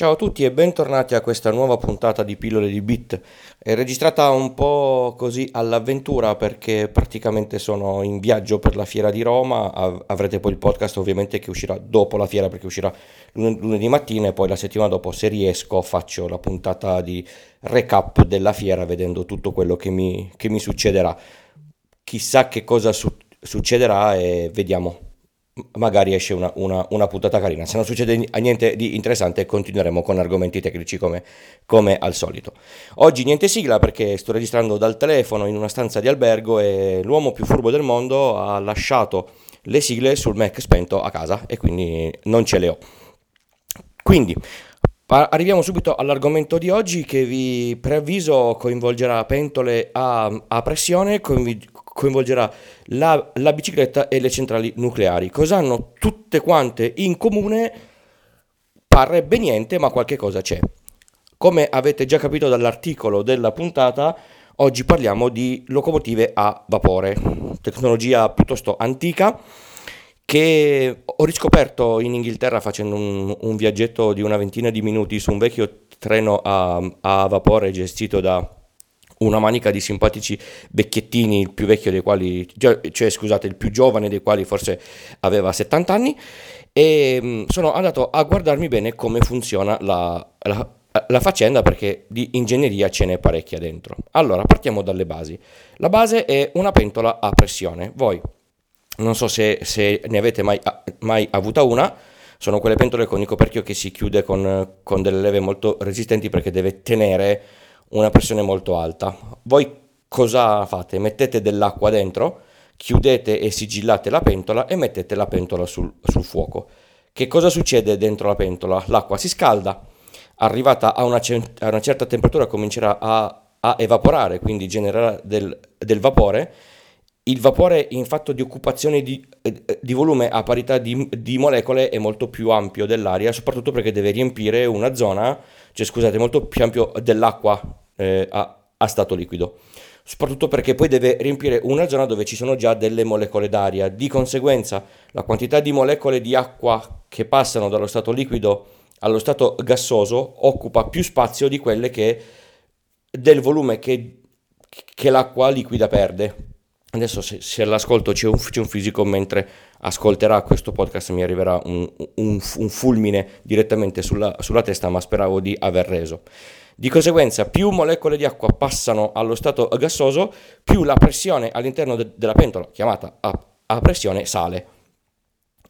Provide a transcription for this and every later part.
Ciao a tutti e bentornati a questa nuova puntata di Pillole di Bit. È registrata un po' così all'avventura perché praticamente sono in viaggio per la fiera di Roma. Av- avrete poi il podcast ovviamente che uscirà dopo la fiera perché uscirà lun- lunedì mattina e poi la settimana dopo se riesco faccio la puntata di recap della fiera vedendo tutto quello che mi, che mi succederà. Chissà che cosa su- succederà e vediamo magari esce una, una, una, puntata carina. Se non succede niente di interessante, continueremo con argomenti tecnici come, come, al solito. Oggi niente sigla perché sto registrando dal telefono in una stanza di albergo e l'uomo più furbo del mondo ha lasciato le sigle sul Mac spento a casa e quindi non ce le ho. Quindi arriviamo subito all'argomento di oggi che vi preavviso coinvolgerà pentole a, a pressione, coinvolgerà la, la bicicletta e le centrali nucleari. Cosa hanno tutte quante in comune? Parrebbe niente, ma qualche cosa c'è. Come avete già capito dall'articolo della puntata, oggi parliamo di locomotive a vapore, tecnologia piuttosto antica che ho riscoperto in Inghilterra facendo un, un viaggetto di una ventina di minuti su un vecchio treno a, a vapore gestito da una manica di simpatici vecchiettini, il più vecchio dei quali, cioè scusate, il più giovane dei quali forse aveva 70 anni, e mm, sono andato a guardarmi bene come funziona la, la, la faccenda perché di ingegneria ce n'è parecchia dentro. Allora, partiamo dalle basi. La base è una pentola a pressione. Voi, non so se, se ne avete mai, mai avuta una, sono quelle pentole con il coperchio che si chiude con, con delle leve molto resistenti perché deve tenere una pressione molto alta. Voi cosa fate? Mettete dell'acqua dentro, chiudete e sigillate la pentola e mettete la pentola sul, sul fuoco. Che cosa succede dentro la pentola? L'acqua si scalda, arrivata a una, a una certa temperatura comincerà a, a, evaporare, quindi genererà del, del, vapore. Il vapore in fatto di occupazione di, di volume a parità di, di molecole è molto più ampio dell'aria, soprattutto perché deve riempire una zona, cioè scusate, molto più ampio dell'acqua eh, a, a stato liquido soprattutto perché poi deve riempire una zona dove ci sono già delle molecole d'aria. Di conseguenza, la quantità di molecole di acqua che passano dallo stato liquido allo stato gassoso occupa più spazio di quelle che del volume che, che l'acqua liquida perde. Adesso se, se all'ascolto c'è un, c'è un, fisico mentre ascolterà questo podcast mi arriverà un, un, un fulmine direttamente sulla, sulla testa, ma speravo di aver reso. Di conseguenza, più molecole di acqua passano allo stato gassoso, più la pressione all'interno de- della pentola, chiamata a-, a pressione, sale.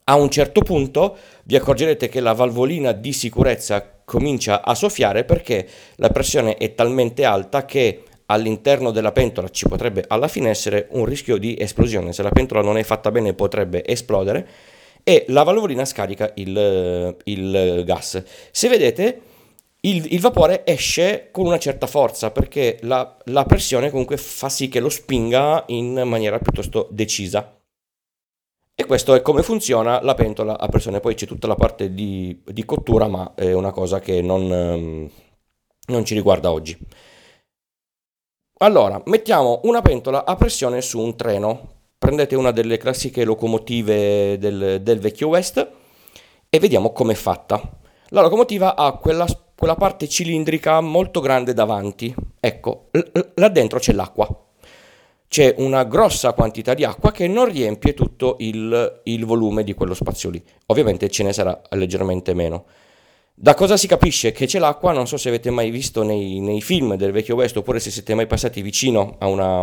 A un certo punto vi accorgerete che la valvolina di sicurezza comincia a soffiare perché la pressione è talmente alta che all'interno della pentola ci potrebbe alla fine essere un rischio di esplosione. Se la pentola non è fatta bene potrebbe esplodere e la valvolina scarica il, il gas. Se vedete il, il, vapore esce con una certa forza perché la, la, pressione comunque fa sì che lo spinga in maniera piuttosto decisa. E questo è come funziona la pentola a pressione. Poi c'è tutta la parte di, di cottura, ma è una cosa che non, ehm, non ci riguarda oggi. Allora, mettiamo una pentola a pressione su un treno. Prendete una delle classiche locomotive del, del vecchio West e vediamo com'è fatta. La locomotiva ha quella quella parte cilindrica molto grande davanti. Ecco, là dentro c'è l'acqua. C'è una grossa quantità di acqua che non riempie tutto il, il volume di quello spazio lì. Ovviamente ce ne sarà leggermente meno. Da cosa si capisce che c'è l'acqua? Non so se avete mai visto nei, nei film del vecchio West oppure se siete mai passati vicino a una,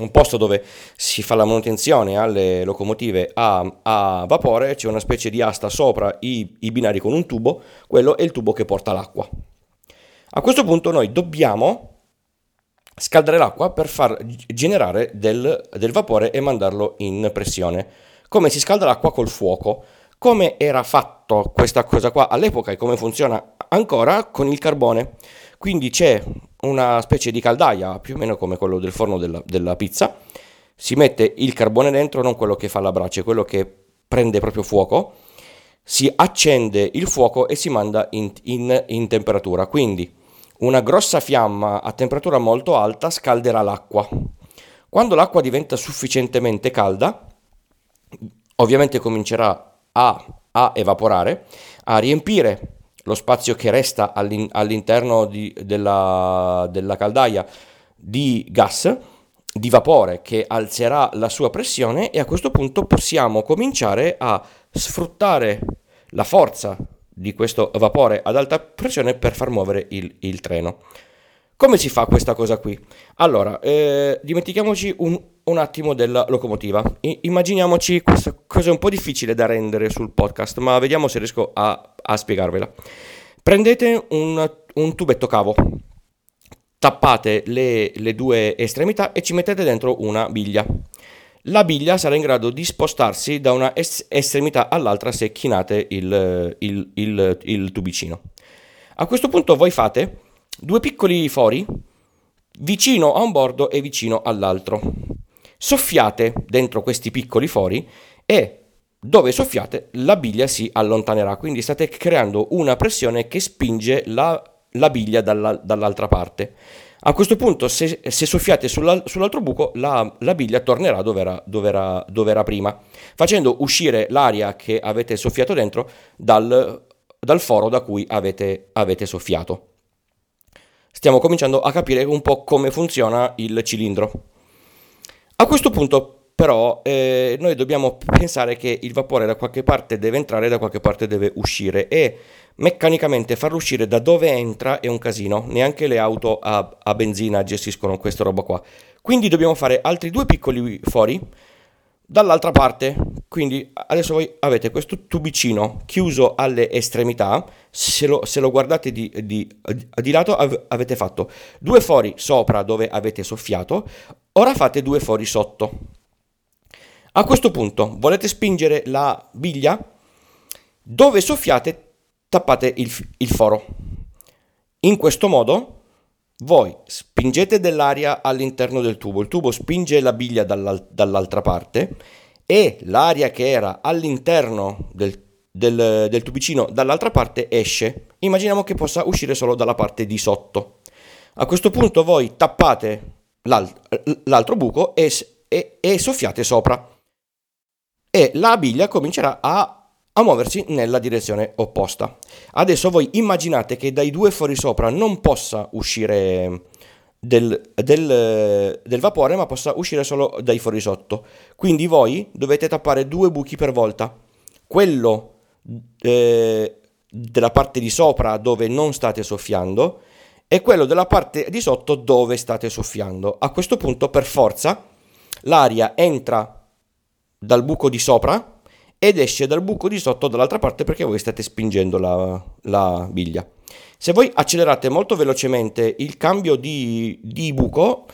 un posto dove si fa la manutenzione alle locomotive a, a vapore, c'è una specie di asta sopra i, i, binari con un tubo, quello è il tubo che porta l'acqua. A questo punto noi dobbiamo scaldare l'acqua per far generare del, del vapore e mandarlo in pressione. Come si scalda l'acqua col fuoco? Come era fatto questa cosa qua all'epoca e come funziona ancora con il carbone? Quindi c'è una specie di caldaia, più o meno come quello del forno della, della pizza, si mette il carbone dentro, non quello che fa la brace, quello che prende proprio fuoco, si accende il fuoco e si manda in, in, in temperatura. Quindi una grossa fiamma a temperatura molto alta scalderà l'acqua. Quando l'acqua diventa sufficientemente calda, ovviamente comincerà a, a evaporare, a riempire lo spazio che resta all'in- all'interno di, della, della caldaia di gas, di vapore che alzerà la sua pressione e a questo punto possiamo cominciare a sfruttare la forza di questo vapore ad alta pressione per far muovere il, il treno. Come si fa questa cosa qui? Allora, eh, dimentichiamoci un, un, attimo della locomotiva. I, immaginiamoci questa cosa un po' difficile da rendere sul podcast, ma vediamo se riesco a, a spiegarvela. Prendete un, un, tubetto cavo, tappate le, le due estremità e ci mettete dentro una biglia. La biglia sarà in grado di spostarsi da una es- estremità all'altra se chinate il, il, il, il tubicino. A questo punto voi fate due piccoli fori vicino a un bordo e vicino all'altro. Soffiate dentro questi piccoli fori e dove soffiate la biglia si allontanerà, quindi state creando una pressione che spinge la, la biglia dalla, dall'altra parte. A questo punto, se, se soffiate sulla, sull'altro buco, la, la, biglia tornerà dove era, dove, era, dove era, prima, facendo uscire l'aria che avete soffiato dentro dal, dal foro da cui avete, avete soffiato stiamo cominciando a capire un po' come funziona il cilindro. A questo punto però eh, noi dobbiamo pensare che il vapore da qualche parte deve entrare e da qualche parte deve uscire e meccanicamente farlo uscire da dove entra è un casino, neanche le auto a, a benzina gestiscono questa roba qua. Quindi dobbiamo fare altri due piccoli fori dall'altra parte. Quindi adesso voi avete questo tubicino chiuso alle estremità, se lo, se lo guardate di, di, di, lato avete fatto due fori sopra dove avete soffiato, ora fate due fori sotto. A questo punto volete spingere la biglia, dove soffiate tappate il, il foro. In questo modo voi spingete dell'aria all'interno del tubo, il tubo spinge la biglia dall'al- dall'altra parte e l'aria che era all'interno del, del, del tubicino dall'altra parte esce. Immaginiamo che possa uscire solo dalla parte di sotto. A questo punto voi tappate l'al- l'altro buco e, e, e soffiate sopra e la biglia comincerà a a muoversi nella direzione opposta. Adesso voi immaginate che dai due fuori sopra non possa uscire del, del, del, vapore, ma possa uscire solo dai fuori sotto. Quindi voi dovete tappare due buchi per volta. Quello eh, della parte di sopra dove non state soffiando e quello della parte di sotto dove state soffiando. A questo punto, per forza, l'aria entra dal buco di sopra ed esce dal buco di sotto dall'altra parte perché voi state spingendo la, la biglia. Se voi accelerate molto velocemente il cambio di, di buco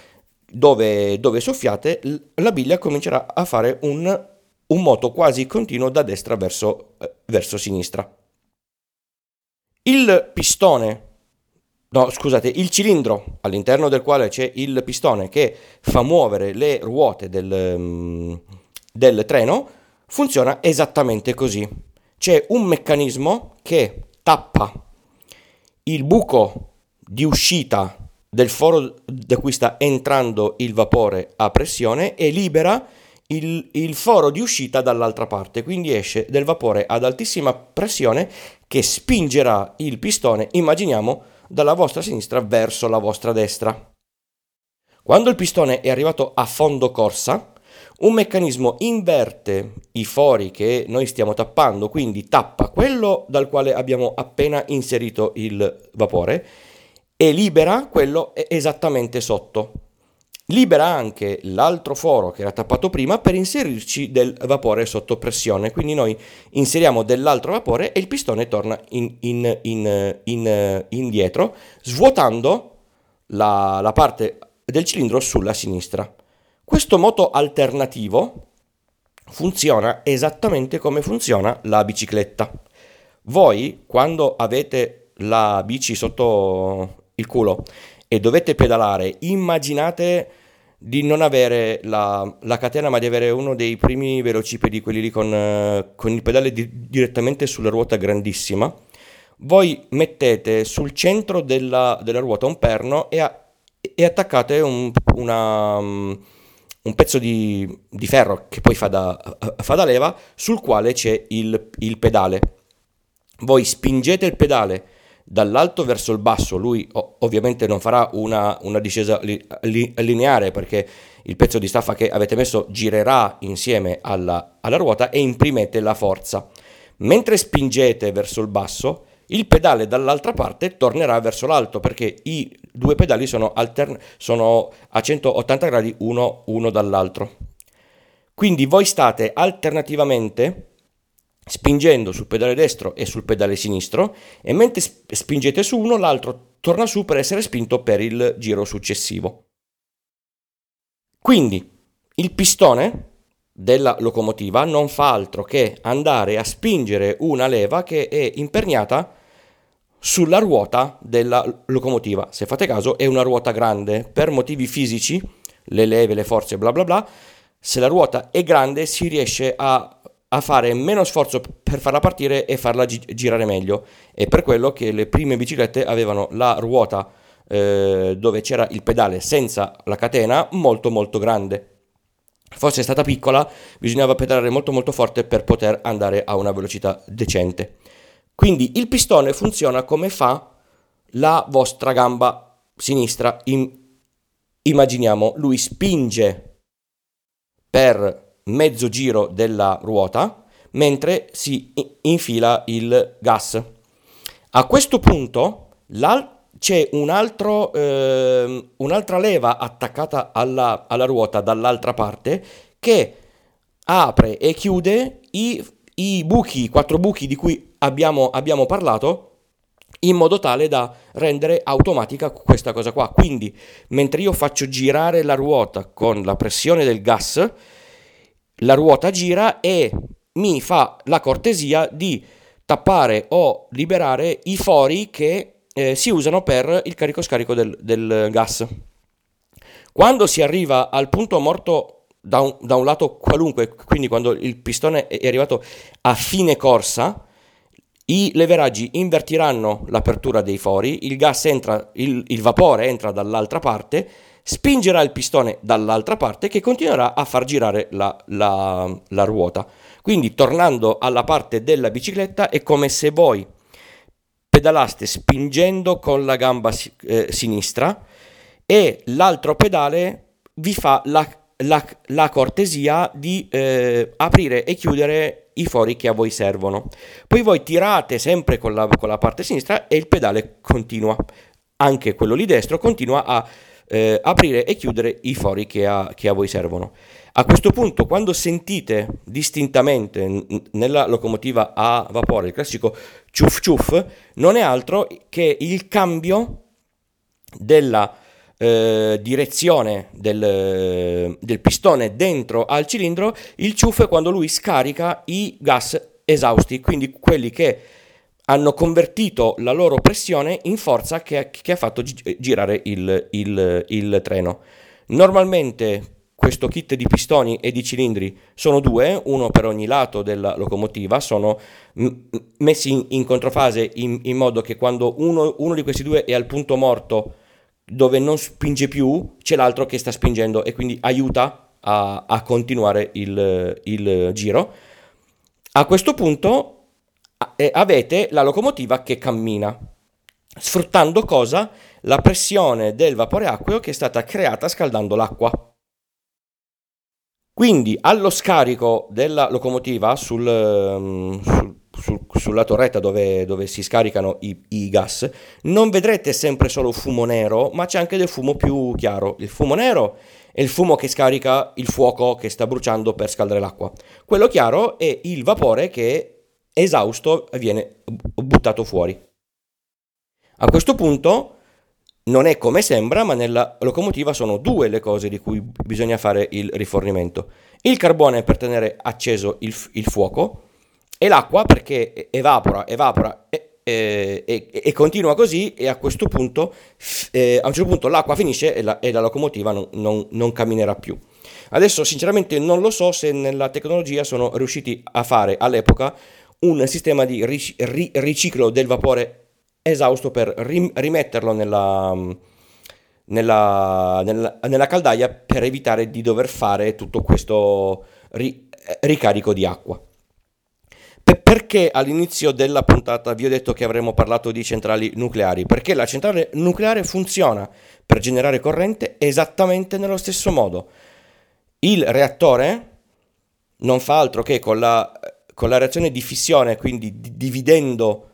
dove, dove, soffiate, la biglia comincerà a fare un, un moto quasi continuo da destra verso, eh, verso sinistra. Il pistone No, scusate, il cilindro all'interno del quale c'è il pistone che fa muovere le ruote del, mm, del treno funziona esattamente così. C'è un meccanismo che tappa il buco di uscita del foro da cui sta entrando il vapore a pressione e libera il, il, foro di uscita dall'altra parte, quindi esce del vapore ad altissima pressione che spingerà il pistone, immaginiamo, dalla vostra sinistra verso la vostra destra. Quando il pistone è arrivato a fondo corsa, un meccanismo inverte i fori che noi stiamo tappando, quindi tappa quello dal quale abbiamo appena inserito il vapore e libera quello esattamente sotto. Libera anche l'altro foro che era tappato prima per inserirci del vapore sotto pressione, quindi noi inseriamo dell'altro vapore e il pistone torna in, in, in, indietro, svuotando la, la parte del cilindro sulla sinistra. Questo moto alternativo funziona esattamente come funziona la bicicletta. Voi quando avete la bici sotto il culo e dovete pedalare, immaginate di non avere la, la, catena ma di avere uno dei primi velocipedi, quelli lì con, con il pedale di, direttamente sulla ruota grandissima. Voi mettete sul centro della, della ruota un perno e, a, e attaccate un, una un pezzo di, di ferro che poi fa da, fa da, leva sul quale c'è il, il pedale. voi spingete il pedale dall'alto verso il basso, lui ovviamente non farà una, una discesa li, li, lineare perché il pezzo di staffa che avete messo girerà insieme alla, alla ruota e imprimete la forza. Mentre spingete verso il basso, il pedale dall'altra parte tornerà verso l'alto perché i due pedali sono, altern- sono a 180 gradi uno, uno dall'altro. Quindi voi state alternativamente spingendo sul pedale destro e sul pedale sinistro e mentre spingete su uno l'altro torna su per essere spinto per il giro successivo. Quindi il pistone della locomotiva non fa altro che andare a spingere una leva che è imperniata sulla ruota della locomotiva. Se fate caso è una ruota grande per motivi fisici, le leve, le forze, bla bla bla. Se la ruota è grande si riesce a a fare meno sforzo per farla partire e farla gi- girare meglio. È per quello che le prime biciclette avevano la ruota eh, dove c'era il pedale senza la catena molto molto grande. Forse è stata piccola, bisognava pedalare molto molto forte per poter andare a una velocità decente. Quindi il pistone funziona come fa la vostra gamba sinistra. In, immaginiamo, lui spinge per mezzo giro della ruota mentre si infila il gas. A questo punto c'è un altro, eh, un'altra leva attaccata alla, alla, ruota dall'altra parte che apre e chiude i, i buchi, i quattro buchi di cui abbiamo, abbiamo parlato in modo tale da rendere automatica questa cosa qua. Quindi, mentre io faccio girare la ruota con la pressione del gas, la ruota gira e mi fa la cortesia di tappare o liberare i fori che eh, si usano per il carico-scarico del, del, gas. Quando si arriva al punto morto da un, da un, lato qualunque, quindi quando il pistone è arrivato a fine corsa, i leveraggi invertiranno l'apertura dei fori, il gas entra, il, il vapore entra dall'altra parte spingerà il pistone dall'altra parte che continuerà a far girare la, la, la ruota. Quindi tornando alla parte della bicicletta è come se voi pedalaste spingendo con la gamba eh, sinistra e l'altro pedale vi fa la, la, cortesia di eh, aprire e chiudere i fori che a voi servono. Poi voi tirate sempre con la, con la parte sinistra e il pedale continua, anche quello lì destro continua a eh, aprire e chiudere i fori che a, che a voi servono. A questo punto, quando sentite distintamente nella locomotiva a vapore il classico ciuff ciuff, non è altro che il cambio della eh, direzione del, del, pistone dentro al cilindro. Il ciuff è quando lui scarica i gas esausti, quindi quelli che hanno convertito la loro pressione in forza che, che ha fatto gi- girare il, il, il, treno. Normalmente questo kit di pistoni e di cilindri sono due, uno per ogni lato della locomotiva, sono messi in, in controfase in, in, modo che quando uno, uno di questi due è al punto morto dove non spinge più, c'è l'altro che sta spingendo e quindi aiuta a, a continuare il, il giro. A questo punto avete la locomotiva che cammina, sfruttando cosa? La pressione del vapore acqueo che è stata creata scaldando l'acqua. Quindi allo scarico della locomotiva sul, mm, sul, sul, sulla torretta dove, dove si scaricano i, i, gas non vedrete sempre solo fumo nero, ma c'è anche del fumo più chiaro. Il fumo nero è il fumo che scarica il fuoco che sta bruciando per scaldare l'acqua. Quello chiaro è il vapore che esausto viene buttato fuori. A questo punto non è come sembra, ma nella locomotiva sono due le cose di cui bisogna fare il rifornimento. Il carbone per tenere acceso il, il fuoco e l'acqua perché evapora, evapora e, e, e, continua così e a questo punto, eh, a un certo punto l'acqua finisce e la, la locomotiva non, non, non camminerà più. Adesso sinceramente non lo so se nella tecnologia sono riusciti a fare all'epoca un sistema di ric- ri- riciclo del vapore esausto per rim- rimetterlo nella, nella, nella, nella, caldaia per evitare di dover fare tutto questo ri- ricarico di acqua. Per- perché all'inizio della puntata vi ho detto che avremmo parlato di centrali nucleari? Perché la centrale nucleare funziona per generare corrente esattamente nello stesso modo. Il reattore non fa altro che con la, con la reazione di fissione, quindi dividendo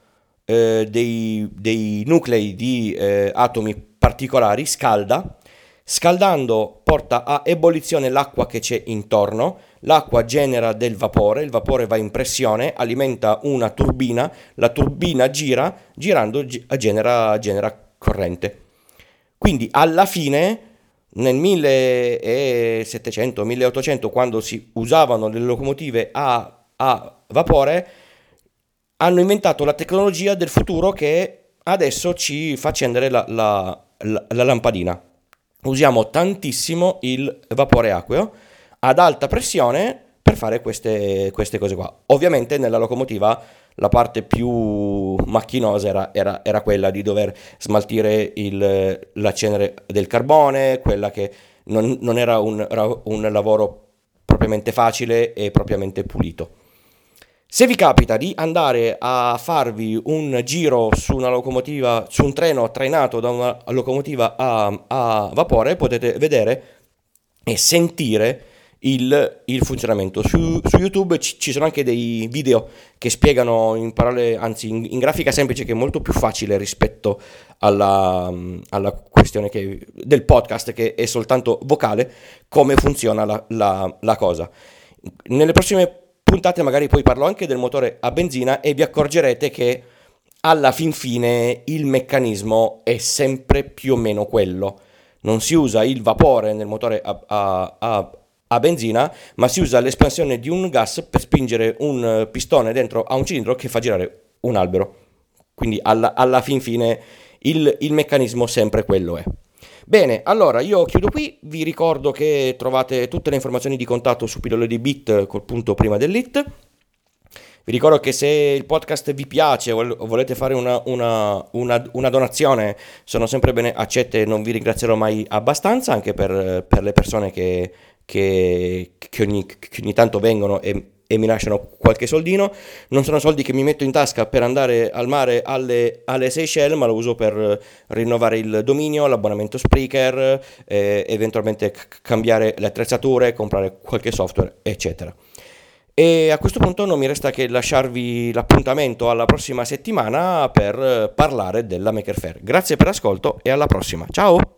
eh, dei, dei, nuclei di eh, atomi particolari, scalda, scaldando porta a ebollizione l'acqua che c'è intorno, l'acqua genera del vapore, il vapore va in pressione, alimenta una turbina, la turbina gira, girando genera, genera corrente. Quindi alla fine nel 1700-1800 quando si usavano le locomotive a, a, vapore hanno inventato la tecnologia del futuro che adesso ci fa accendere la, la, la, la lampadina usiamo tantissimo il vapore acqueo ad alta pressione per fare queste, queste cose qua. Ovviamente nella locomotiva la parte più macchinosa era, era, era quella di dover smaltire il, la cenere del carbone, quella che non, non era, un, un lavoro propriamente facile e propriamente pulito. Se vi capita di andare a farvi un giro su una locomotiva, su un treno trainato da una locomotiva a, a vapore, potete vedere e sentire il, il funzionamento. Su, su YouTube ci, ci, sono anche dei video che spiegano in parole, anzi in, in grafica semplice, che è molto più facile rispetto alla, alla questione che, del podcast, che è soltanto vocale, come funziona la, la, la cosa. Nelle prossime puntate magari poi parlo anche del motore a benzina e vi accorgerete che alla fin fine il meccanismo è sempre più o meno quello. Non si usa il vapore nel motore a, a, a, a benzina, ma si usa l'espansione di un gas per spingere un pistone dentro a un cilindro che fa girare un albero. Quindi alla, alla fin fine il, il meccanismo sempre quello è. Bene, allora io chiudo qui, vi ricordo che trovate tutte le informazioni di contatto su pillole di bit col punto prima dell'it. Vi ricordo che se il podcast vi piace o volete fare una, una, una, una donazione, sono sempre bene accette, non vi ringrazierò mai abbastanza, anche per, per le persone che, che, che, ogni, che ogni tanto vengono e e mi lasciano qualche soldino. Non sono soldi che mi metto in tasca per andare al mare alle, alle Seychelles, ma lo uso per rinnovare il dominio, l'abbonamento Spreaker, eh, eventualmente c- cambiare le attrezzature, comprare qualche software, eccetera. E a questo punto non mi resta che lasciarvi l'appuntamento alla prossima settimana per parlare della Maker Fair. Grazie per l'ascolto e alla prossima. Ciao!